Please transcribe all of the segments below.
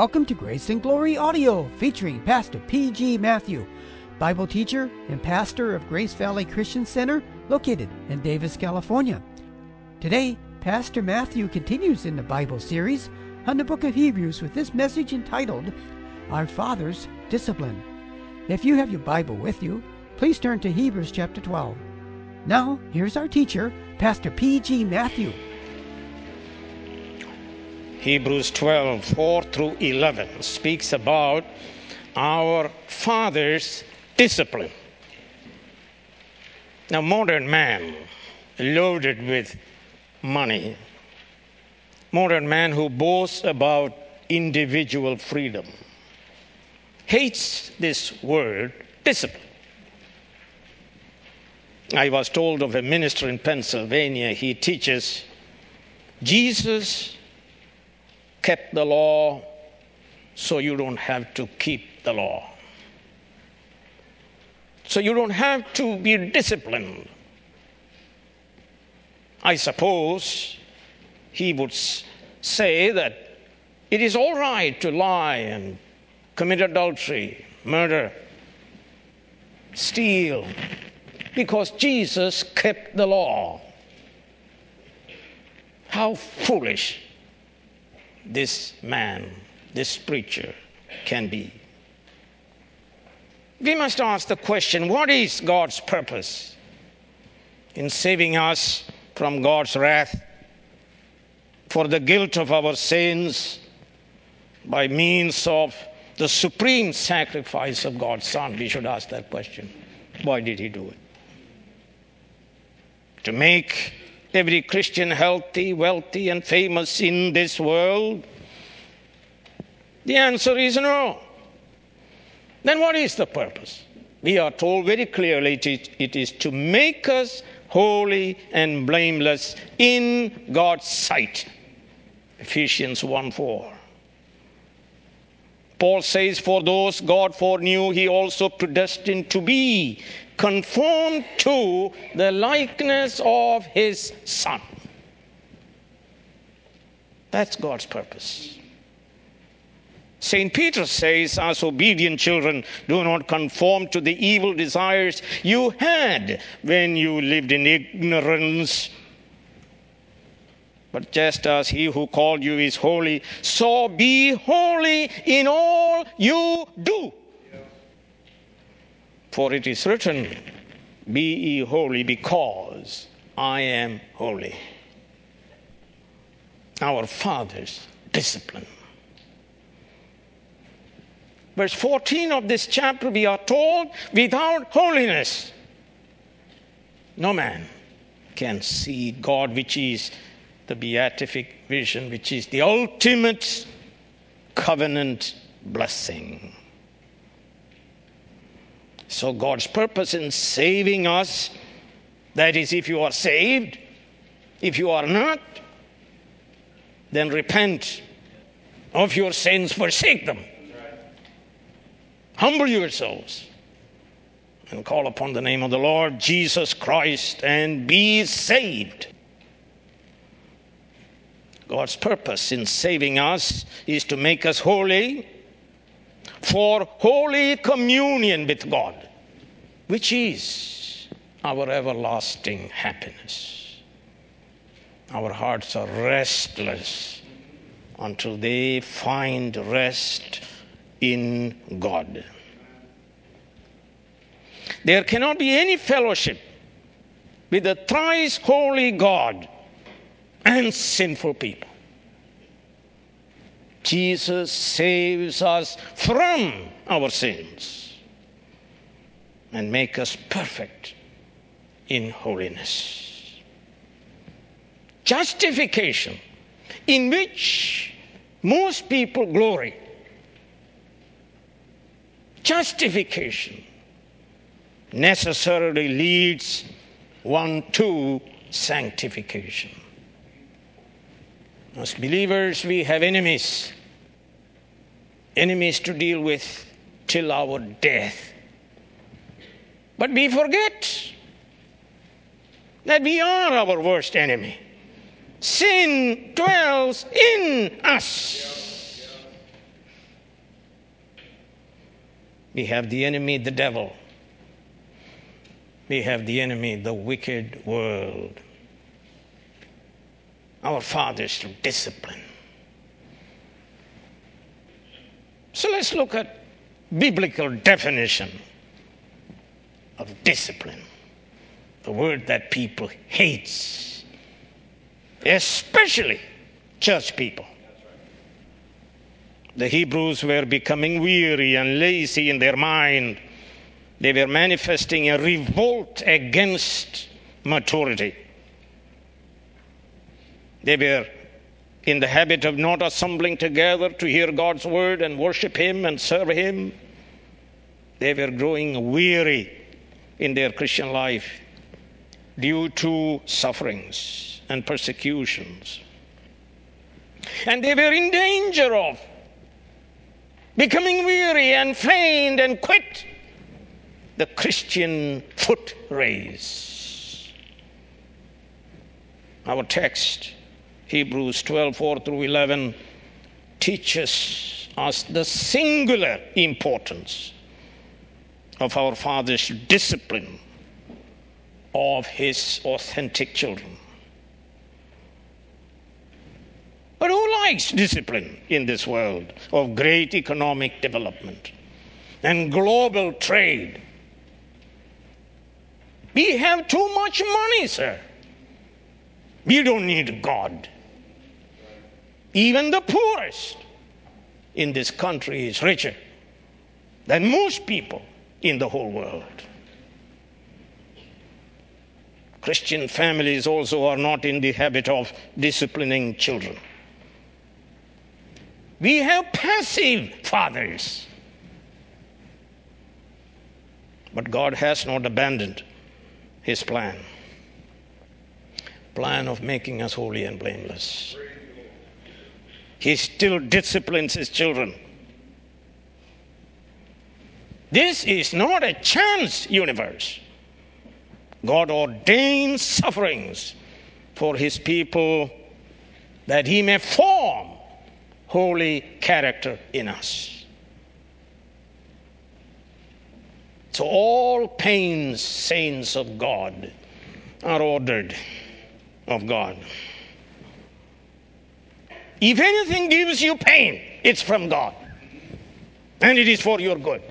Welcome to Grace and Glory Audio featuring Pastor P.G. Matthew, Bible teacher and pastor of Grace Valley Christian Center located in Davis, California. Today, Pastor Matthew continues in the Bible series on the book of Hebrews with this message entitled Our Father's Discipline. If you have your Bible with you, please turn to Hebrews chapter 12. Now, here's our teacher, Pastor P.G. Matthew. Hebrews 12 4 through 11 speaks about our father's discipline. Now, modern man, loaded with money, modern man who boasts about individual freedom, hates this word discipline. I was told of a minister in Pennsylvania, he teaches Jesus kept the law, so you don't have to keep the law. So you don't have to be disciplined. I suppose he would say that it is all right to lie and commit adultery, murder, steal, because Jesus kept the law. How foolish this man, this preacher can be. We must ask the question what is God's purpose in saving us from God's wrath for the guilt of our sins by means of the supreme sacrifice of God's Son? We should ask that question. Why did He do it? To make every Christian healthy, wealthy, and famous in this world? The answer is no. Then what is the purpose? We are told very clearly it is to make us holy and blameless in God's sight. Ephesians 1 4. Paul says, For those God foreknew, he also predestined to be conformed to the likeness of his Son. That's God's purpose. St. Peter says, As obedient children, do not conform to the evil desires you had when you lived in ignorance. But just as he who called you is holy, so be holy in all you do. For it is written, Be ye holy because I am holy. Our Father's discipline. Verse 14 of this chapter, we are told, without holiness, no man can see God, which is the beatific vision, which is the ultimate covenant blessing. So, God's purpose in saving us that is, if you are saved, if you are not, then repent of your sins, forsake them. Humble yourselves and call upon the name of the Lord Jesus Christ and be saved. God's purpose in saving us is to make us holy for holy communion with God, which is our everlasting happiness. Our hearts are restless until they find rest in God. There cannot be any fellowship with the thrice holy God and sinful people. Jesus saves us from our sins and make us perfect in holiness. Justification, in which most people glory. Justification necessarily leads one to sanctification. As believers, we have enemies, enemies to deal with till our death. But we forget that we are our worst enemy. Sin dwells in us. We have the enemy, the devil. We have the enemy, the wicked world. Our fathers to discipline. So let's look at biblical definition of discipline. The word that people hates, especially church people. The Hebrews were becoming weary and lazy in their mind. They were manifesting a revolt against maturity. They were in the habit of not assembling together to hear God's word and worship Him and serve Him. They were growing weary in their Christian life due to sufferings and persecutions. And they were in danger of becoming weary and faint and quit the Christian foot race. Our text, Hebrews 12 4 through 11, teaches us the singular importance of our Father's discipline of His authentic children. But who likes discipline in this world of great economic development and global trade? We have too much money, sir. We don't need God. Even the poorest in this country is richer than most people in the whole world. Christian families also are not in the habit of disciplining children. We have passive fathers. But God has not abandoned his plan plan of making us holy and blameless. He still disciplines his children. This is not a chance universe. God ordains sufferings for his people that he may form holy character in us. So, all pains, saints of God, are ordered of God. If anything gives you pain, it's from God, and it is for your good.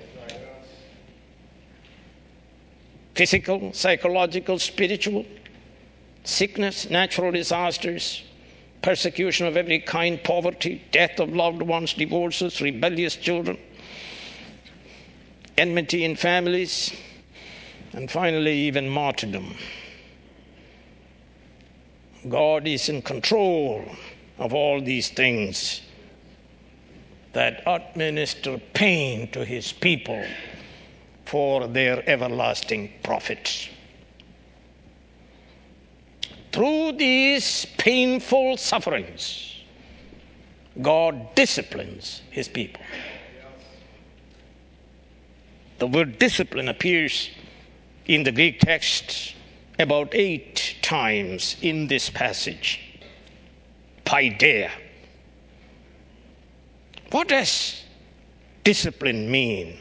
Physical, psychological, spiritual, sickness, natural disasters, persecution of every kind, poverty, death of loved ones, divorces, rebellious children, enmity in families, and finally, even martyrdom. God is in control of all these things that administer pain to his people for their everlasting profit through these painful sufferings, God disciplines his people. The word discipline appears in the Greek text about eight times in this passage. Paideia. What does discipline mean?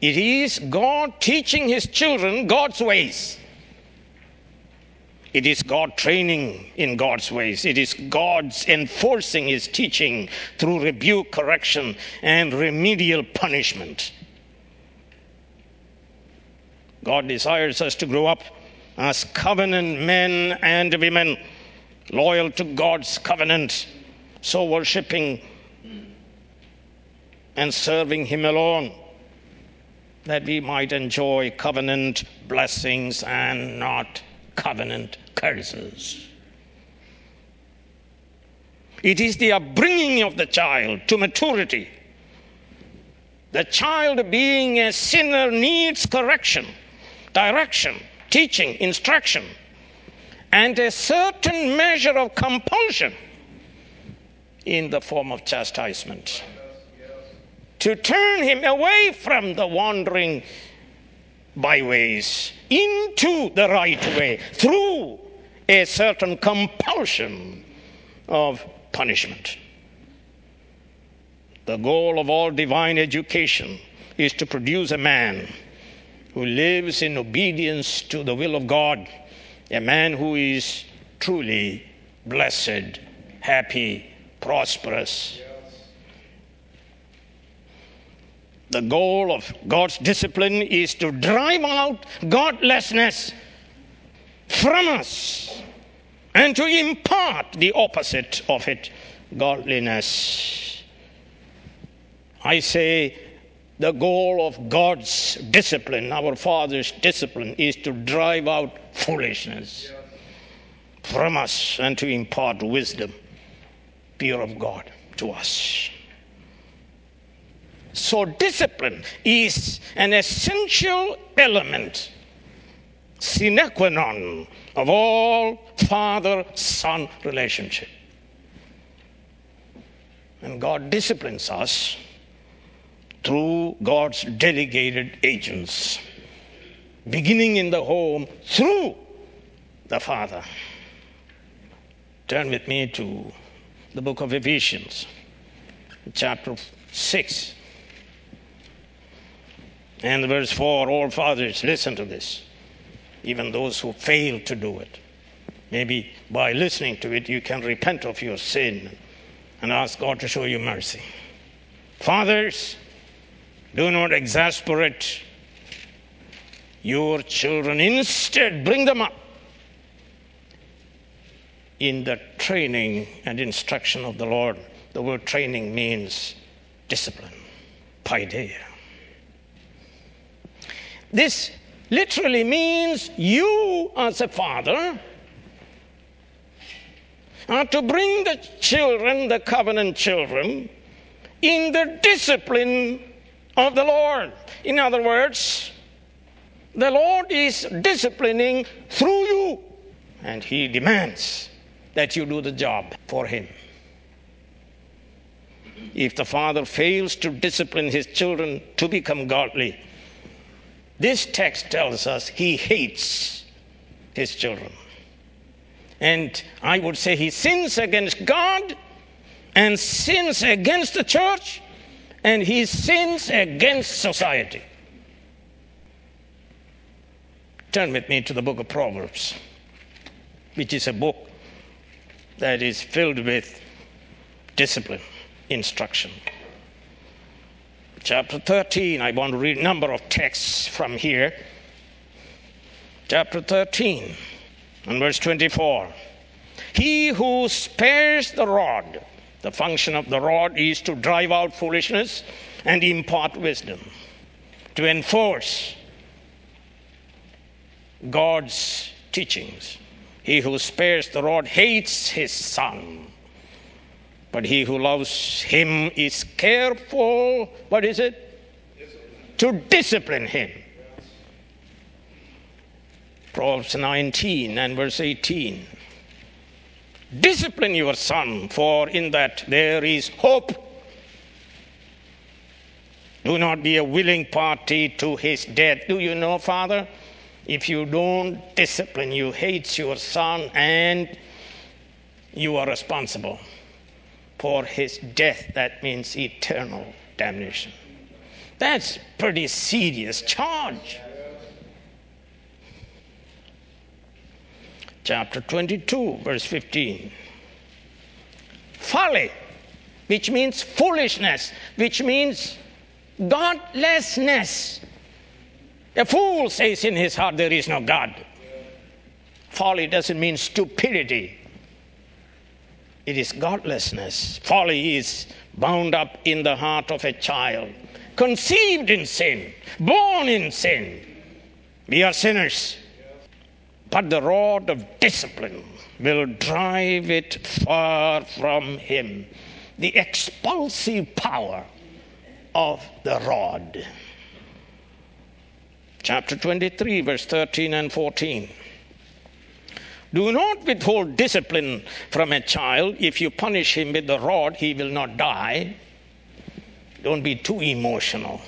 It is God teaching his children God's ways. It is God training in God's ways. It is God's enforcing His teaching through rebuke, correction, and remedial punishment. God desires us to grow up as covenant men and women, loyal to God's covenant, so worshiping and serving Him alone, that we might enjoy covenant blessings and not covenant curses. It is the upbringing of the child to maturity. The child, being a sinner, needs correction, direction, teaching, instruction, and a certain measure of compulsion in the form of chastisement to turn him away from the wandering byways into the right way through a certain compulsion of punishment. The goal of all divine education is to produce a man who lives in obedience to the will of God, a man who is truly blessed, happy, prosperous. The goal of God's discipline is to drive out godlessness from us and to impart the opposite of it godliness. I say the goal of God's discipline, our Father's discipline, is to drive out foolishness from us and to impart wisdom, fear of God to us. So, discipline is an essential element, sine qua non, of all father son relationship. And God disciplines us through God's delegated agents, beginning in the home through the Father. Turn with me to the book of Ephesians, chapter 6. And verse 4 All fathers, listen to this, even those who fail to do it. Maybe by listening to it, you can repent of your sin and ask God to show you mercy. Fathers, do not exasperate your children. Instead, bring them up in the training and instruction of the Lord. The word training means discipline, paideia. This literally means you, as a father, are to bring the children, the covenant children, in the discipline of the Lord. In other words, the Lord is disciplining through you, and He demands that you do the job for Him. If the father fails to discipline his children to become godly, this text tells us he hates his children. And I would say he sins against God and sins against the church and he sins against society. Turn with me to the book of Proverbs, which is a book that is filled with discipline, instruction. Chapter 13, I want to read a number of texts from here. Chapter 13 and verse 24. He who spares the rod, the function of the rod is to drive out foolishness and impart wisdom, to enforce God's teachings. He who spares the rod hates his son, but he who loves him is careful, what is it? To discipline him. Proverbs 19 and verse 18. Discipline your son, for in that there is hope. Do not be a willing party to his death. Do you know, Father? If you don't discipline, you hate your son and you are responsible for his death. That means eternal damnation. That's pretty serious charge. Chapter 22, verse 15. Folly, which means foolishness, which means godlessness. A fool says in his heart, There is no God. Folly doesn't mean stupidity, it is godlessness. Folly is bound up in the heart of a child, conceived in sin, born in sin. We are sinners. But the rod of discipline will drive it far from him. The expulsive power of the rod. Chapter 23, verse 13 and 14. Do not withhold discipline from a child. If you punish him with the rod, he will not die. Don't be too emotional.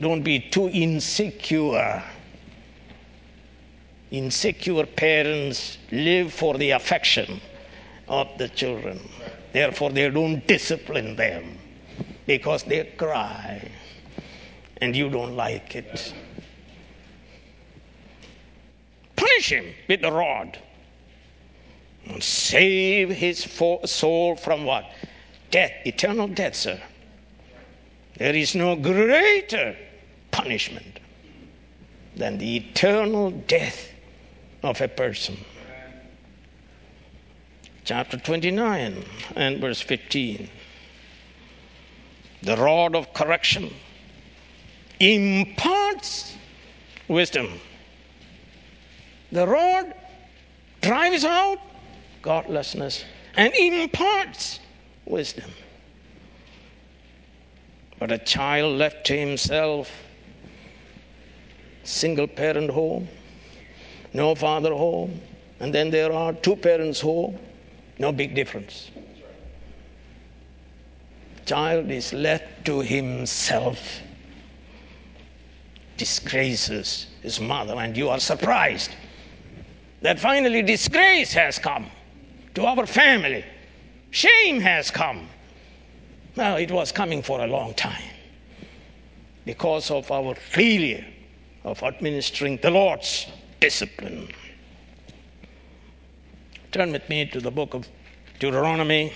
Don't be too insecure insecure parents live for the affection of the children. Therefore, they don't discipline them. because they cry and you don't like it. Punish him with the rod and save his soul from what? Death, eternal death, sir. There is no greater punishment than the eternal death of a person. Chapter 29 and verse 15. The rod of correction imparts wisdom. The rod drives out godlessness and imparts wisdom. But a child left to himself, single parent home, no father home, and then there are two parents home, no big difference. Child is left to himself, disgraces his mother, and you are surprised that finally disgrace has come to our family. Shame has come. Well, it was coming for a long time because of our failure of administering the Lord's discipline. Turn with me to the book of Deuteronomy,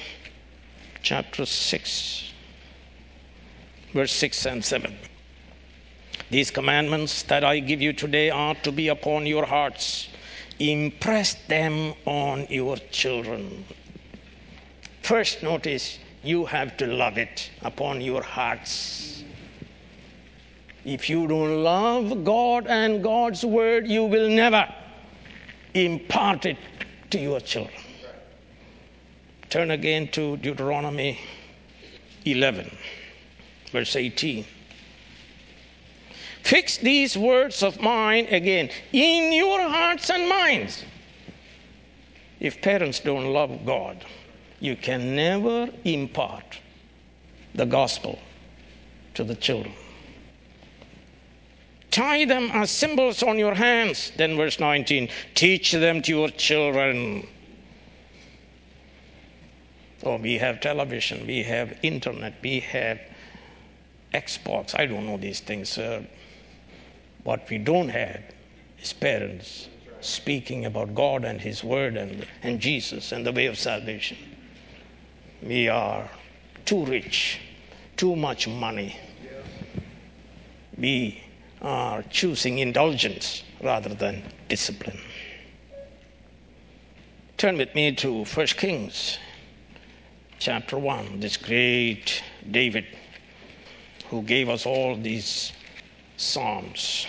chapter 6, verse 6 and 7. These commandments that I give you today are to be upon your hearts. Impress them on your children. First, notice you have to love it upon your hearts. If you don't love God and God's word, you will never impart it to your children. Turn again to Deuteronomy 11, verse 18. Fix these words of mine again in your hearts and minds. If parents don't love God, you can never impart the gospel to the children. Tie them as symbols on your hands. Then, verse 19 teach them to your children. Oh, we have television, we have internet, we have Xbox. I don't know these things, sir. What we don't have is parents speaking about God and His Word and, and Jesus and the way of salvation. We are too rich, too much money. We are choosing indulgence rather than discipline. Turn with me to 1 Kings chapter 1. This great David who gave us all these psalms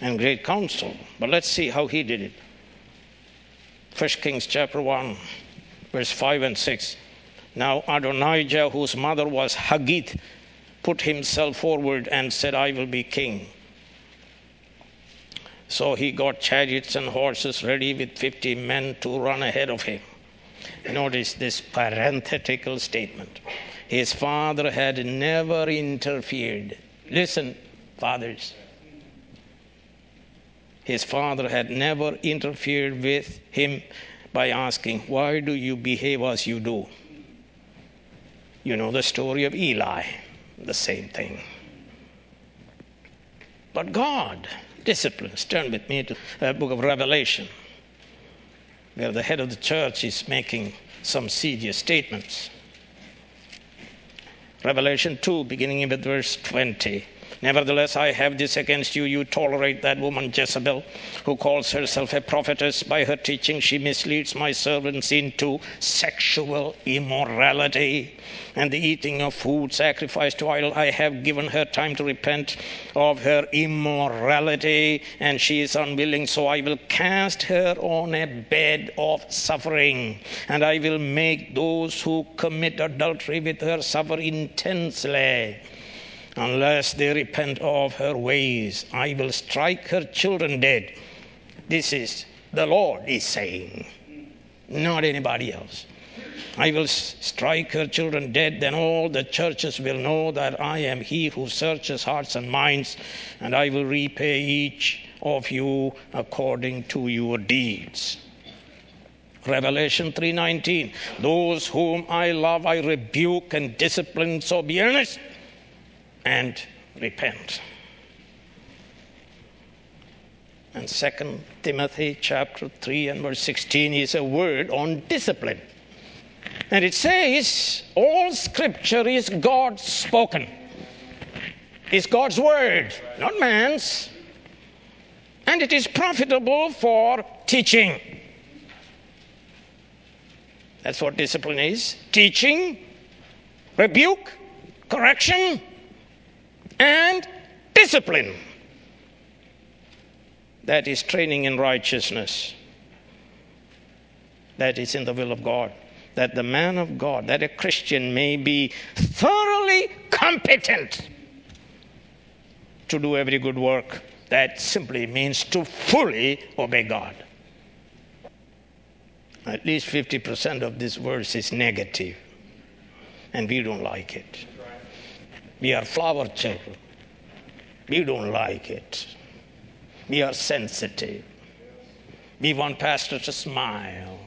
and great counsel. But let's see how he did it. 1 Kings chapter 1, verse 5 and 6. Now Adonijah, whose mother was Haggith, put himself forward and said, I will be king. So he got chariots and horses ready with 50 men to run ahead of him. Notice this parenthetical statement. His father had never interfered. Listen, fathers. His father had never interfered with him by asking, Why do you behave as you do? You know the story of Eli, the same thing. But God disciplines. Turn with me to the book of Revelation, where the head of the church is making some serious statements. Revelation 2, beginning with verse 20. Nevertheless, I have this against you. You tolerate that woman Jezebel, who calls herself a prophetess. By her teaching, she misleads my servants into sexual immorality and the eating of food sacrificed to idol. I have given her time to repent of her immorality, and she is unwilling. So I will cast her on a bed of suffering, and I will make those who commit adultery with her suffer intensely. Unless they repent of her ways, I will strike her children dead. This is the Lord is saying, not anybody else. I will strike her children dead, then all the churches will know that I am he who searches hearts and minds, and I will repay each of you according to your deeds. Revelation 3:19 Those whom I love I rebuke and discipline so be earnest and repent. And 2 Timothy chapter 3 and verse 16 is a word on discipline. And it says all scripture is God's spoken. Is God's word, not man's. And it is profitable for teaching that's what discipline is teaching, rebuke, correction, and discipline. That is training in righteousness. That is in the will of God. That the man of God, that a Christian may be thoroughly competent to do every good work. That simply means to fully obey God. At least 50% of this verse is negative, and we don't like it. We are flower children. We don't like it. We are sensitive. We want pastor to smile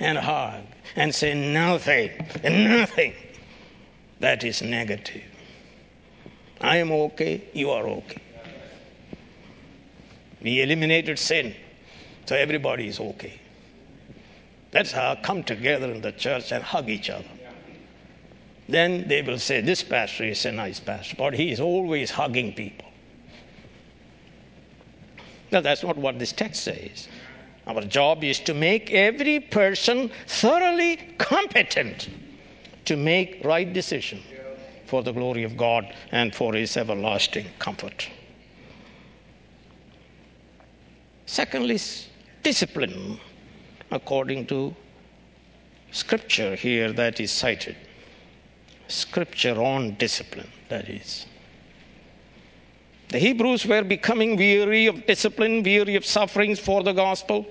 and hug and say nothing, nothing. That is negative. I am okay, you are okay. We eliminated sin, so everybody is okay. That's how come together in the church and hug each other. Then they will say, This pastor is a nice pastor, but he is always hugging people. Now, that's not what this text says. Our job is to make every person thoroughly competent to make right decision for the glory of God and for his everlasting comfort. Secondly, discipline according to scripture here that is cited. Scripture on discipline, that is. The Hebrews were becoming weary of discipline, weary of sufferings for the gospel.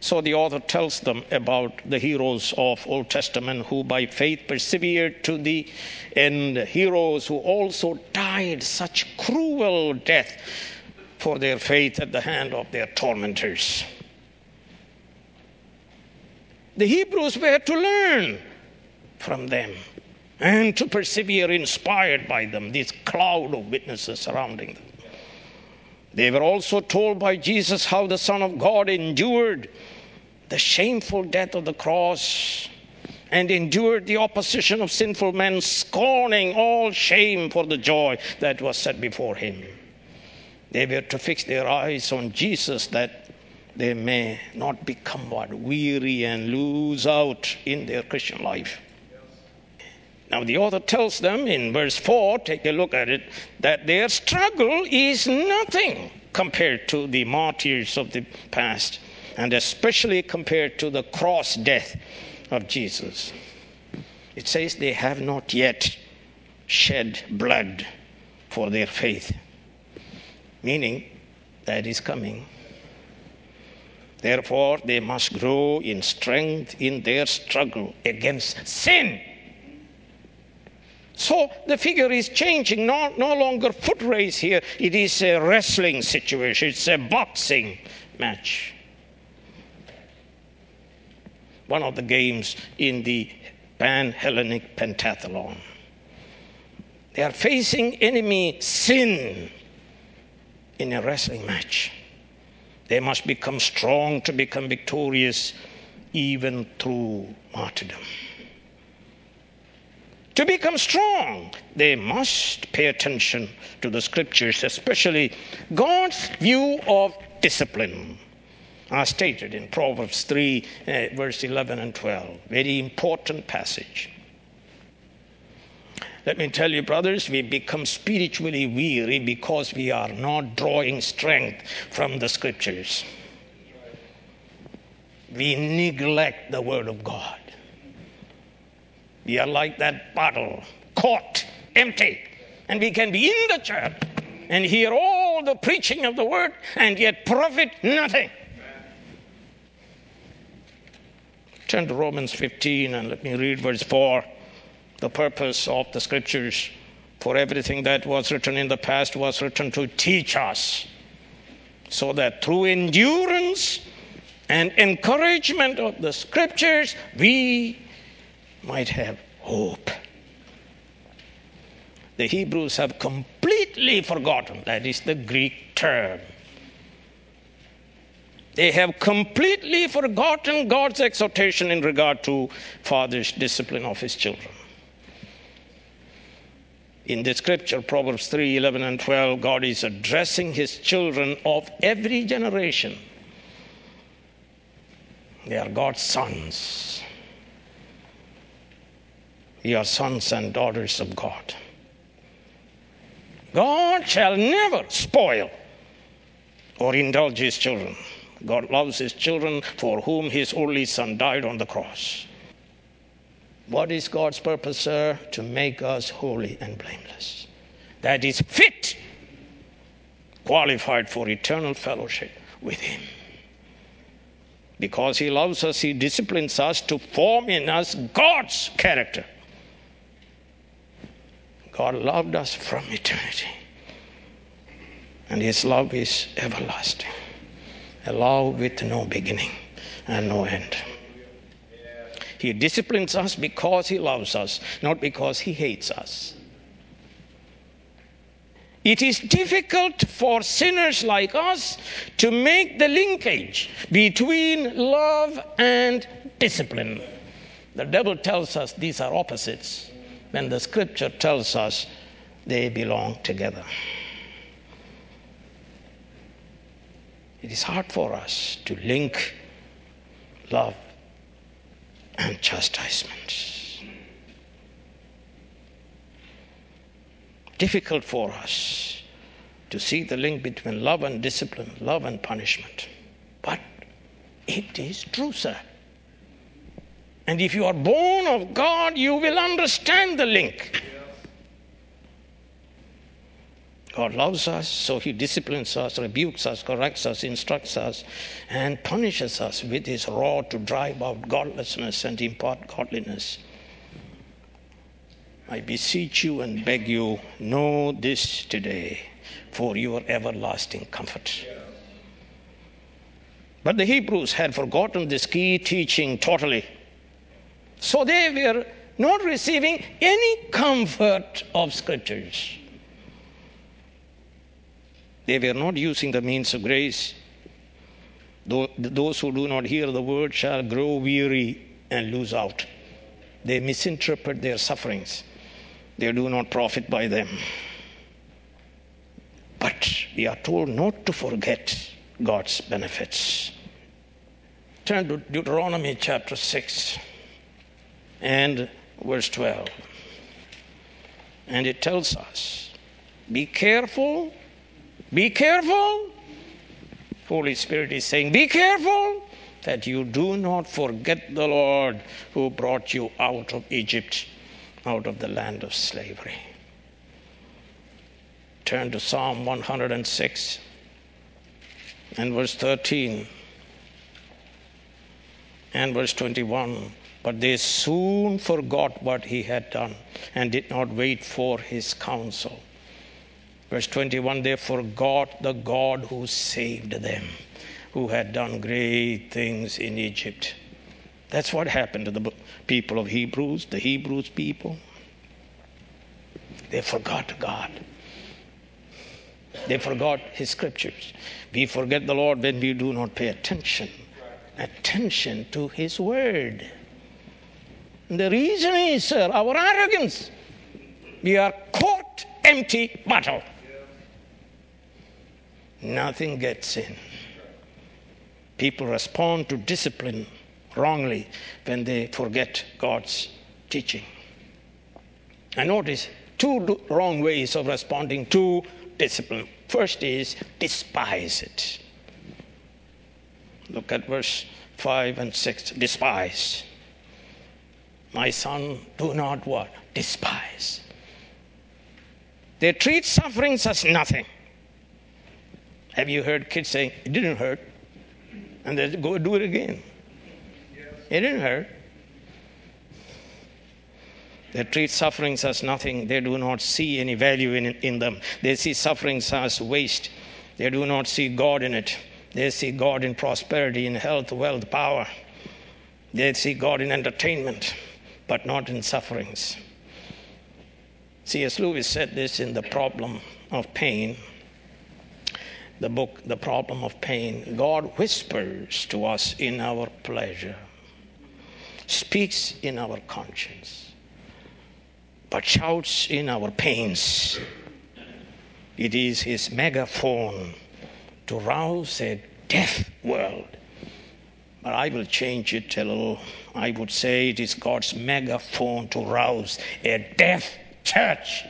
So the author tells them about the heroes of Old Testament who by faith persevered to the end, heroes who also died such cruel death for their faith at the hand of their tormentors the Hebrews were to learn from them and to persevere inspired by them, this cloud of witnesses surrounding them. They were also told by Jesus how the Son of God endured the shameful death of the cross and endured the opposition of sinful men, scorning all shame for the joy that was set before him. They were to fix their eyes on Jesus that they may not become what weary and lose out in their Christian life. Now, the author tells them in verse 4, take a look at it, that their struggle is nothing compared to the martyrs of the past, and especially compared to the cross death of Jesus. It says they have not yet shed blood for their faith, meaning that is coming. Therefore, they must grow in strength in their struggle against sin. So the figure is changing, no, no longer foot race here, it is a wrestling situation, it's a boxing match. One of the games in the Pan Hellenic Pentathlon. They are facing enemy sin in a wrestling match. They must become strong to become victorious, even through martyrdom. To become strong, they must pay attention to the scriptures, especially God's view of discipline, as stated in Proverbs 3, uh, verse 11 and 12. Very important passage. Let me tell you, brothers, we become spiritually weary because we are not drawing strength from the scriptures. We neglect the word of God. We are like that bottle, caught, empty, and we can be in the church and hear all the preaching of the word and yet profit nothing. Turn to Romans 15 and let me read verse 4 the purpose of the scriptures for everything that was written in the past was written to teach us so that through endurance and encouragement of the scriptures, we might have hope. The Hebrews have completely forgotten, that is the Greek term. They have completely forgotten God's exhortation in regard to father's discipline of his children. In the scripture, Proverbs 3 11 and 12, God is addressing his children of every generation. They are God's sons. Are sons and daughters of God. God shall never spoil or indulge his children. God loves his children for whom his only son died on the cross. What is God's purpose, sir? To make us holy and blameless. That is fit, qualified for eternal fellowship with him. Because he loves us, he disciplines us to form in us God's character. God loved us from eternity. And his love is everlasting, a love with no beginning and no end. He disciplines us because he loves us, not because he hates us. It is difficult for sinners like us to make the linkage between love and discipline. The devil tells us these are opposites when the scripture tells us they belong together. It is hard for us to link love and chastisement. Difficult for us to see the link between love and discipline, love and punishment. But it is true, sir. And if you are born of God, you will understand the link. God loves us, so He disciplines us, rebukes us, corrects us, instructs us, and punishes us with His rod to drive out godlessness and impart godliness. I beseech you and beg you, know this today for your everlasting comfort. But the Hebrews had forgotten this key teaching totally. So they were not receiving any comfort of scriptures. They were not using the means of grace. Those who do not hear the word shall grow weary and lose out. They misinterpret their sufferings, they do not profit by them. But we are told not to forget God's benefits. Turn to Deuteronomy chapter 6 and verse 12. And it tells us be careful, be careful. Holy Spirit is saying, be careful that you do not forget the Lord who brought you out of Egypt, out of the land of slavery. Turn to Psalm 106 and verse 13 and verse 21. But they soon forgot what he had done and did not wait for his counsel. Verse 21 they forgot the God who saved them, who had done great things in Egypt. That's what happened to the people of Hebrews, the Hebrews people. They forgot God. They forgot His scriptures. We forget the Lord when we do not pay attention, attention to His word. The reason is, sir, our arrogance. We are caught empty bottle. Nothing gets in. People respond to discipline wrongly when they forget God's teaching. I notice two wrong ways of responding to discipline. First is despise it. Look at verse 5 and 6. Despise. My son, do not what? Despise. They treat sufferings as nothing. Have you heard kids say, it didn't hurt? And they go do it again. Yes. It didn't hurt. They treat sufferings as nothing. They do not see any value in, in them. They see sufferings as waste. They do not see God in it. They see God in prosperity, in health, wealth, power. They see God in entertainment, but not in sufferings. C.S. Lewis said this in The Problem of Pain, the book, The Problem of Pain. God whispers to us in our pleasure, speaks in our conscience, but shouts in our pains. It is his megaphone to rouse a deaf world. But I will change it a little. I would say it is God's megaphone to rouse a deaf church.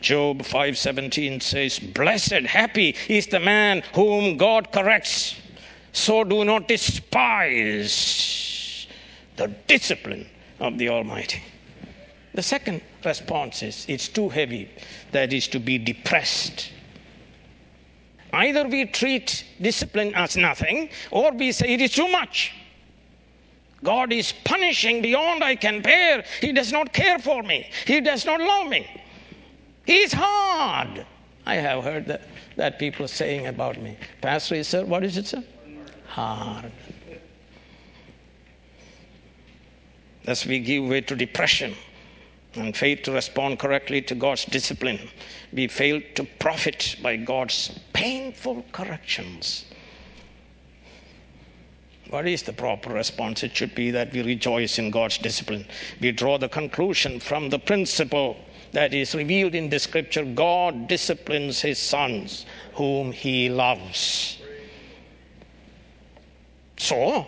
Job 5:17 says, "Blessed, happy is the man whom God corrects. So do not despise the discipline of the Almighty." The second response is, "It's too heavy. That is to be depressed." Either we treat discipline as nothing, or we say it is too much. God is punishing beyond I can bear. He does not care for me. He does not love me. He is hard. I have heard that, that people saying about me. Pastor, sir, what is it, sir? Hard. Thus we give way to depression and fail to respond correctly to God's discipline. We fail to profit by God's painful corrections. What is the proper response? It should be that we rejoice in God's discipline. We draw the conclusion from the principle that is revealed in the scripture God disciplines his sons whom he loves. So,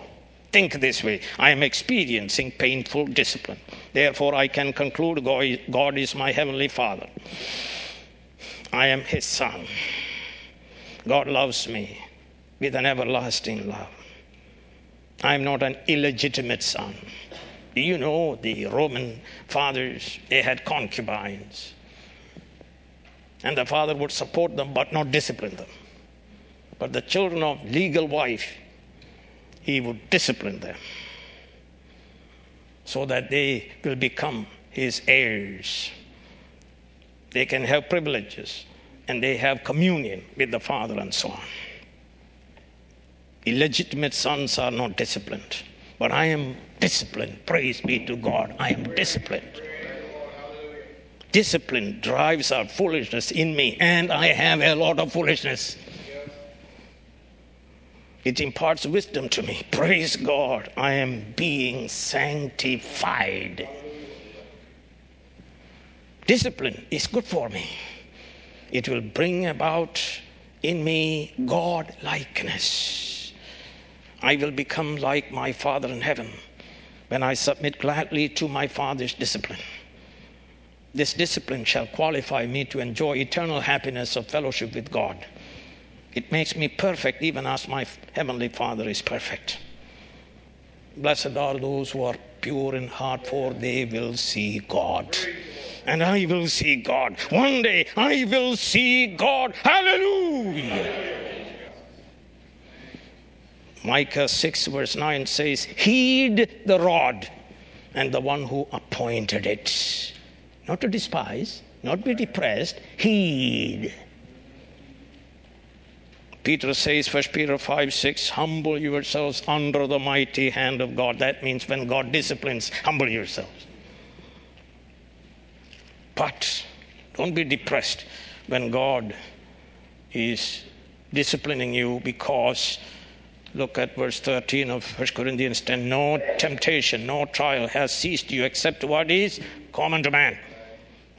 think this way I am experiencing painful discipline. Therefore, I can conclude God is my heavenly Father. I am his son. God loves me with an everlasting love. I am not an illegitimate son. Do you know the Roman fathers? They had concubines. And the father would support them but not discipline them. But the children of legal wife, he would discipline them so that they will become his heirs. They can have privileges and they have communion with the Father and so on. Illegitimate sons are not disciplined, but I am disciplined. Praise be to God. I am disciplined. Discipline drives out foolishness in me, and I have a lot of foolishness. It imparts wisdom to me. Praise God. I am being sanctified. Discipline is good for me. It will bring about in me God likeness. I will become like my Father in heaven when I submit gladly to my Father's discipline. This discipline shall qualify me to enjoy eternal happiness of fellowship with God. It makes me perfect, even as my Heavenly Father is perfect. Blessed are those who are pure in heart, for they will see God. And I will see God. One day I will see God. Hallelujah. Micah 6, verse 9 says, Heed the rod and the one who appointed it. Not to despise, not be depressed, heed. Peter says, 1 Peter 5 6, humble yourselves under the mighty hand of God. That means when God disciplines, humble yourselves. But don't be depressed when God is disciplining you because look at verse 13 of 1 Corinthians 10 no temptation, no trial has seized you except what is common to man.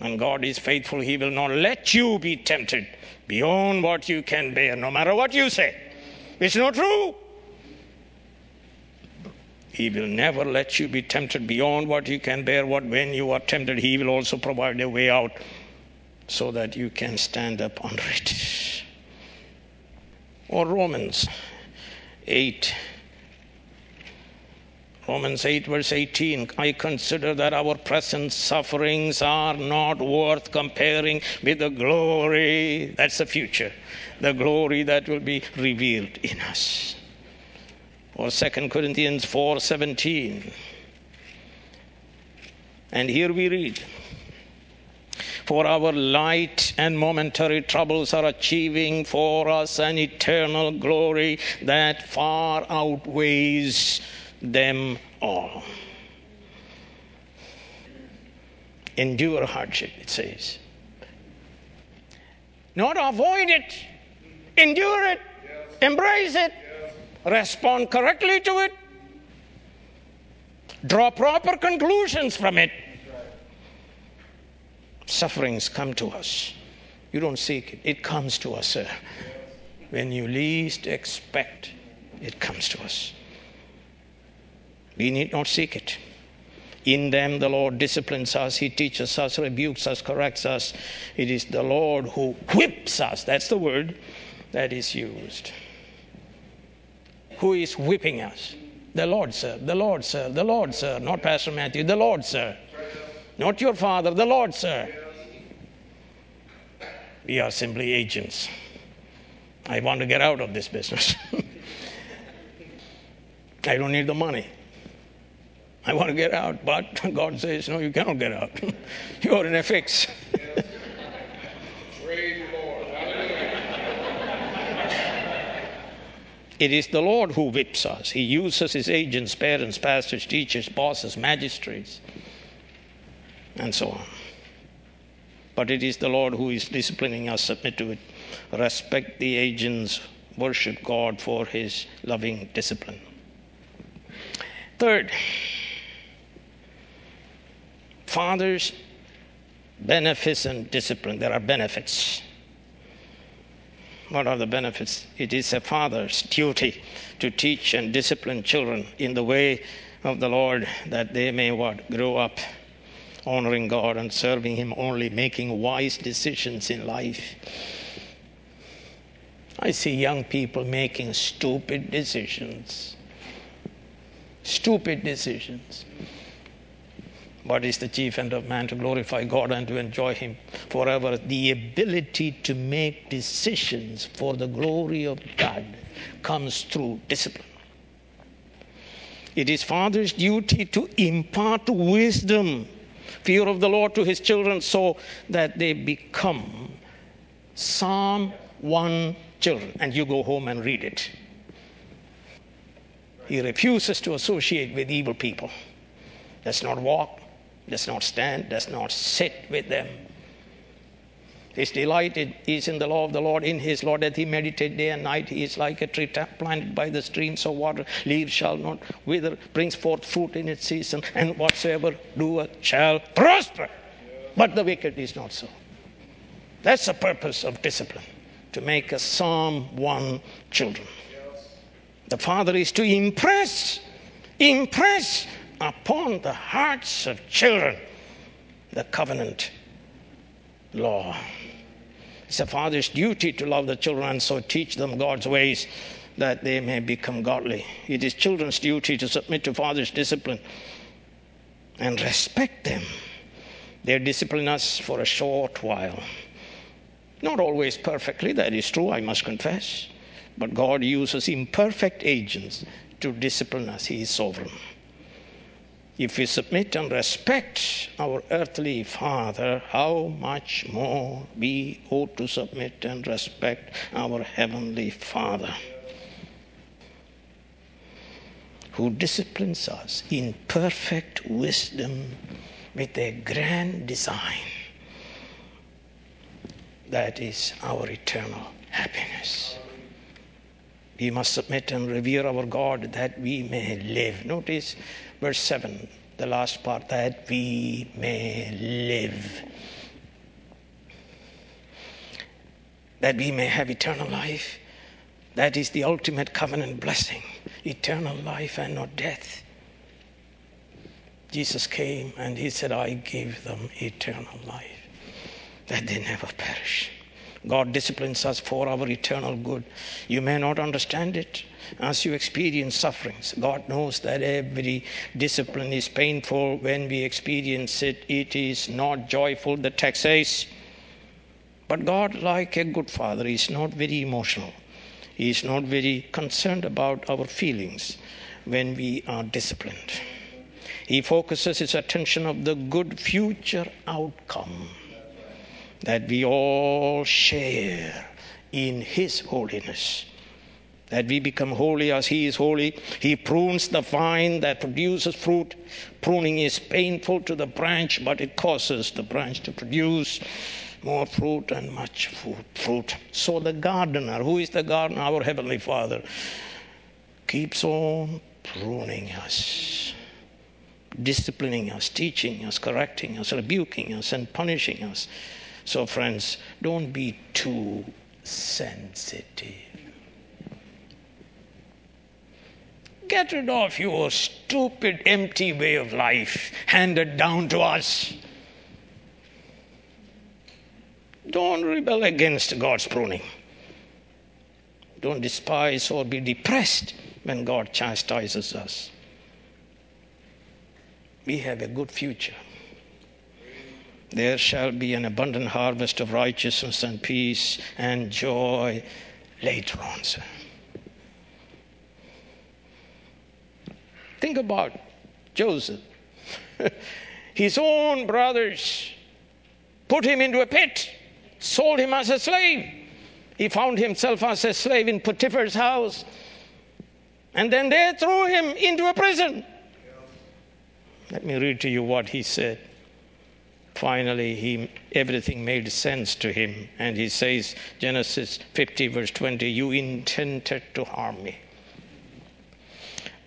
And God is faithful, He will not let you be tempted beyond what you can bear, no matter what you say. It's not true. He will never let you be tempted beyond what you can bear. What when you are tempted, He will also provide a way out so that you can stand up under it. Or Romans 8 Romans 8, verse 18 I consider that our present sufferings are not worth comparing with the glory that's the future, the glory that will be revealed in us. Or 2 Corinthians 4 17. And here we read For our light and momentary troubles are achieving for us an eternal glory that far outweighs them all. Endure hardship, it says. Not avoid it, endure it, embrace it, respond correctly to it, draw proper conclusions from it. Sufferings come to us. You don't seek it, it comes to us, sir. When you least expect, it comes to us. We need not seek it. In them, the Lord disciplines us, He teaches us, rebukes us, corrects us. It is the Lord who whips us. That's the word that is used. Who is whipping us? The Lord, sir. The Lord, sir. The Lord, sir. Not Pastor Matthew. The Lord, sir. Not your father. The Lord, sir. We are simply agents. I want to get out of this business. I don't need the money. I want to get out, but God says, No, you cannot get out. You're in a fix. It is the Lord who whips us. He uses his agents, parents, pastors, teachers, bosses, magistrates, and so on. But it is the Lord who is disciplining us. Submit to it. Respect the agents. Worship God for his loving discipline. Third, father's beneficent discipline. There are benefits. What are the benefits? It is a father's duty to teach and discipline children in the way of the Lord that they may what? Grow up honoring God and serving Him only, making wise decisions in life. I see young people making stupid decisions. Stupid decisions. What is the chief end of man? To glorify God and to enjoy Him forever. The ability to make decisions for the glory of God comes through discipline. It is father's duty to impart wisdom, fear of the Lord to his children so that they become Psalm 1 children. And you go home and read it. He refuses to associate with evil people. Does not walk does not stand, does not sit with them. His delight is in the law of the Lord. In his law that he meditate day and night. He is like a tree planted by the streams of water. Leaves shall not wither, brings forth fruit in its season, and whatsoever doeth shall prosper. But the wicked is not so. That's the purpose of discipline to make a Psalm 1 children. The Father is to impress, impress upon the hearts of children the covenant law. It's a father's duty to love the children and so teach them God's ways that they may become godly. It is children's duty to submit to father's discipline and respect them. They discipline us for a short while. Not always perfectly, that is true, I must confess. But God uses imperfect agents to discipline us. He is sovereign. If we submit and respect our earthly father, how much more we ought to submit and respect our heavenly father, who disciplines us in perfect wisdom with a grand design that is our eternal happiness. We must submit and revere our God that we may live. Notice verse 7, the last part, that we may live. That we may have eternal life. That is the ultimate covenant blessing eternal life and not death. Jesus came and he said, I give them eternal life, that they never perish. God disciplines us for our eternal good. You may not understand it as you experience sufferings. God knows that every discipline is painful when we experience it. It is not joyful, the text says. But God, like a good father, is not very emotional. He is not very concerned about our feelings when we are disciplined. He focuses his attention of the good future outcome that we all share in His holiness. That we become holy as He is holy. He prunes the vine that produces fruit. Pruning is painful to the branch, but it causes the branch to produce more fruit and much fruit. So the gardener, who is the gardener? Our Heavenly Father, keeps on pruning us, disciplining us, teaching us, correcting us, rebuking us, and punishing us. So, friends, don't be too sensitive. Get rid of your stupid, empty way of life handed down to us. Don't rebel against God's pruning. Don't despise or be depressed when God chastises us. We have a good future. There shall be an abundant harvest of righteousness and peace and joy later on, sir. Think about Joseph. His own brothers put him into a pit sold him as a slave. He found himself as a slave in Potiphar's house. And then they threw him into a prison. Let me read to you what he said. Finally, he, everything made sense to him. And he says, Genesis 50, verse 20, You intended to harm me.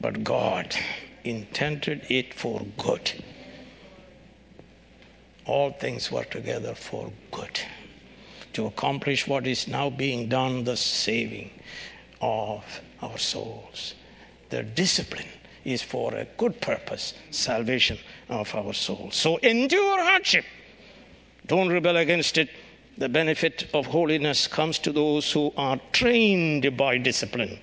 But God intended it for good. All things work together for good to accomplish what is now being done the saving of our souls. The discipline is for a good purpose salvation of our souls. So endure hardship. Don't rebel against it. The benefit of holiness comes to those who are trained by discipline.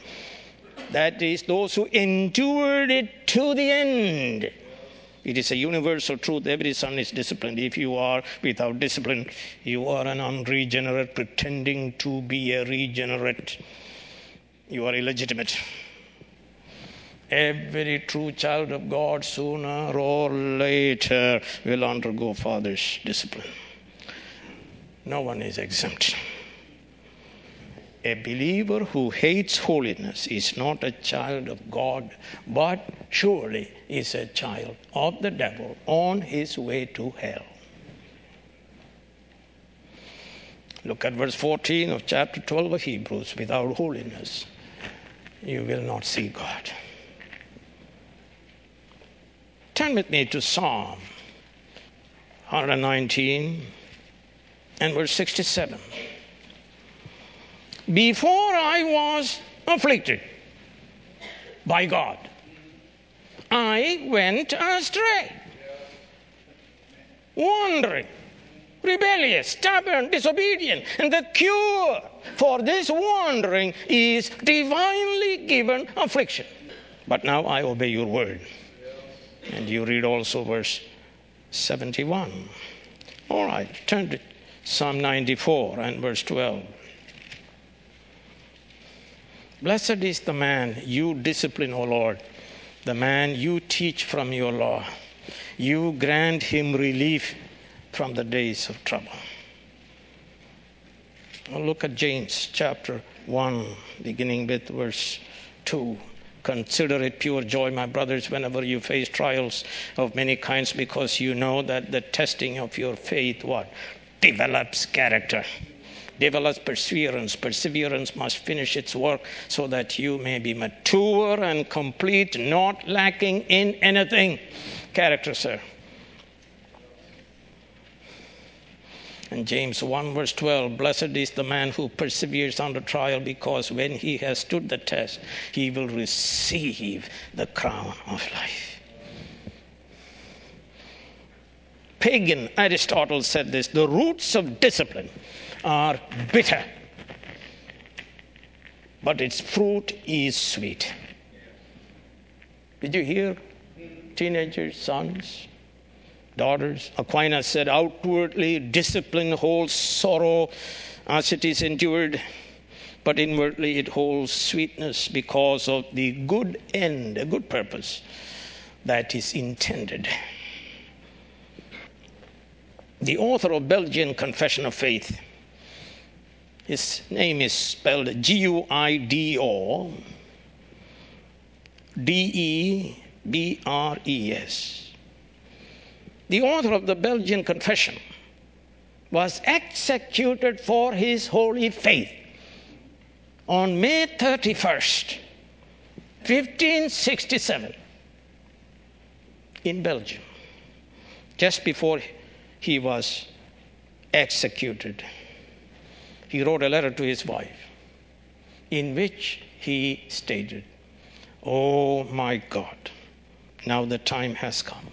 That is, those who endured it to the end. It is a universal truth. Every son is disciplined. If you are without discipline, you are an unregenerate pretending to be a regenerate. You are illegitimate. Every true child of God, sooner or later, will undergo father's discipline. No one is exempt. A believer who hates holiness is not a child of God, but surely is a child of the devil on his way to hell. Look at verse 14 of chapter 12 of Hebrews. Without holiness, you will not see God. Turn with me to Psalm 119 and verse 67 before I was afflicted by God, I went astray, wandering, rebellious, stubborn, disobedient. And the cure for this wandering is divinely given affliction. But now I obey your word. And you read also verse 71. All right, turn to Psalm 94 and verse 12. Blessed is the man you discipline, O Lord, the man you teach from your law. You grant him relief from the days of trouble. Look at James chapter 1, beginning with verse 2. Consider it pure joy, my brothers, whenever you face trials of many kinds, because you know that the testing of your faith what develops character develops perseverance. Perseverance must finish its work so that you may be mature and complete, not lacking in anything. Character, sir. And James 1, verse 12 Blessed is the man who perseveres under trial, because when he has stood the test, he will receive the crown of life. Pagan Aristotle said this the roots of discipline are bitter, but its fruit is sweet. Did you hear? Teenagers, sons, daughters. Aquinas said, outwardly discipline holds sorrow as it is endured, but inwardly it holds sweetness because of the good end, a good purpose that is intended. The author of Belgian Confession of Faith, his name is spelled G U I D O D E B R E S. The author of the Belgian Confession was executed for his holy faith on May 31st, 1567, in Belgium, just before he was executed. He wrote a letter to his wife in which he stated, Oh my God, now the time has come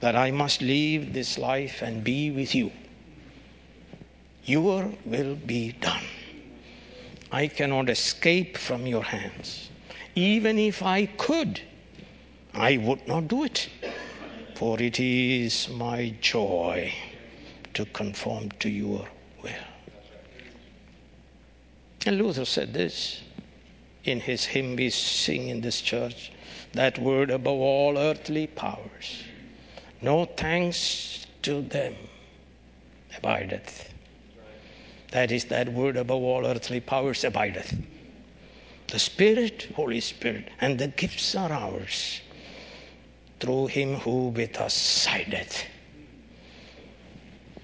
that I must leave this life and be with you. Your will be done. I cannot escape from your hands. Even if I could, I would not do it. For it is my joy to conform to your will. And Luther said this in his hymn we sing in this church that word above all earthly powers. No thanks to them abideth. That is, that word above all earthly powers abideth. The Spirit, Holy Spirit, and the gifts are ours through him who with us sideth.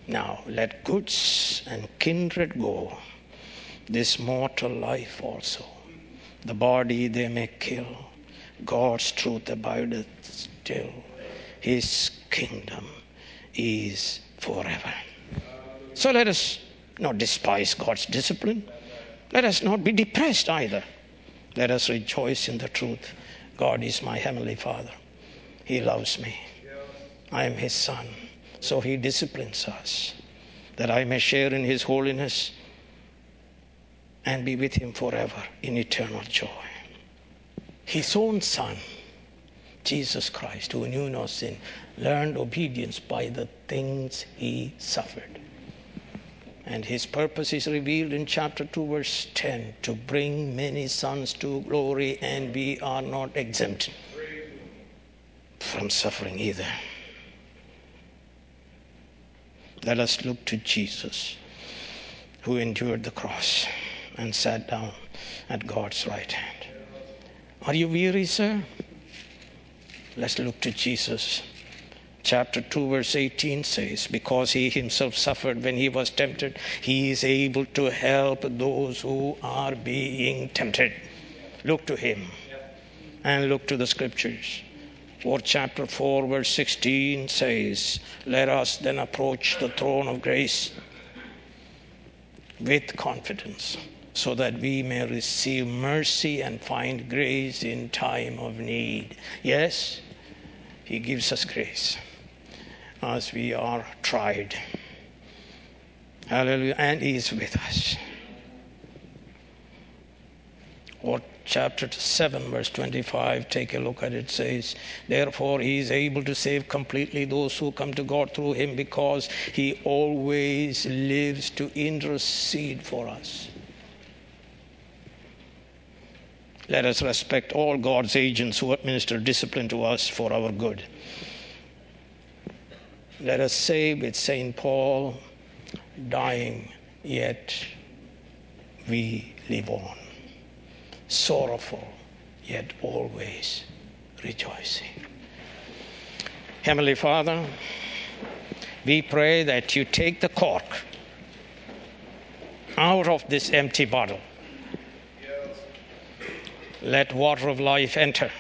Now let goods and kindred go, this mortal life also. The body they may kill, God's truth abideth still. His kingdom is forever. So let us not despise God's discipline. Let us not be depressed either. Let us rejoice in the truth. God is my heavenly Father. He loves me. I am His Son. So He disciplines us that I may share in His holiness and be with Him forever in eternal joy. His own Son, Jesus Christ, who knew no sin, learned obedience by the things He suffered. And his purpose is revealed in chapter 2, verse 10 to bring many sons to glory, and we are not exempt from suffering either. Let us look to Jesus, who endured the cross and sat down at God's right hand. Are you weary, sir? Let's look to Jesus chapter 2, verse 18 says, Because he himself suffered when he was tempted, he is able to help those who are being tempted. Look to him and look to the scriptures. For chapter 4, verse 16 says, Let us then approach the throne of grace with confidence, so that we may receive mercy and find grace in time of need. Yes, He gives us grace as we are tried. Hallelujah. And He is with us. What chapter 7, verse 25, take a look at it. says, Therefore, He is able to save completely those who come to God through Him because He always lives to intercede for us. Let us respect all God's agents who administer discipline to us for our good. Let us say with St. Paul, dying, yet we live on. Sorrowful, yet always rejoicing. Heavenly Father, we pray that you take the cork out of this empty bottle. Let water of life enter.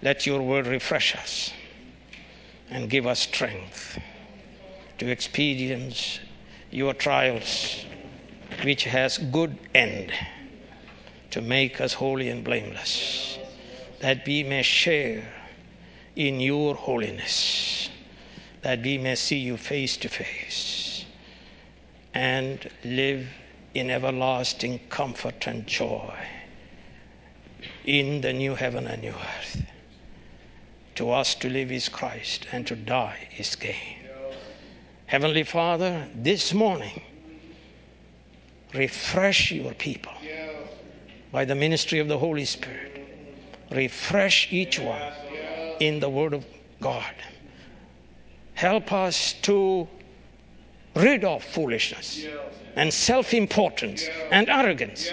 Let your word refresh us and give us strength to experience your trials, which has good end to make us holy and blameless, that we may share in your holiness, that we may see you face to face and live in everlasting comfort and joy in the new heaven and new earth. To us to live is Christ, and to die is gain. Heavenly Father, this morning, refresh your people by the ministry of the Holy Spirit. Refresh each one in the Word of God. Help us to rid of foolishness and self importance and arrogance.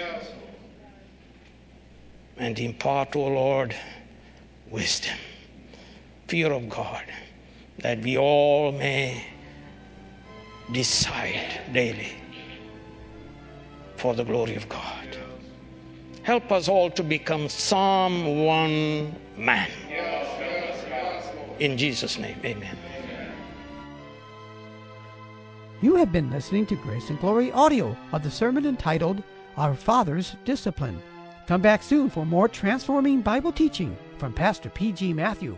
And impart, O Lord, wisdom, fear of God, that we all may decide daily for the glory of God. Help us all to become Psalm 1 man. In Jesus' name, amen. You have been listening to Grace and Glory audio of the sermon entitled Our Father's Discipline. Come back soon for more transforming Bible teaching from Pastor P.G. Matthew.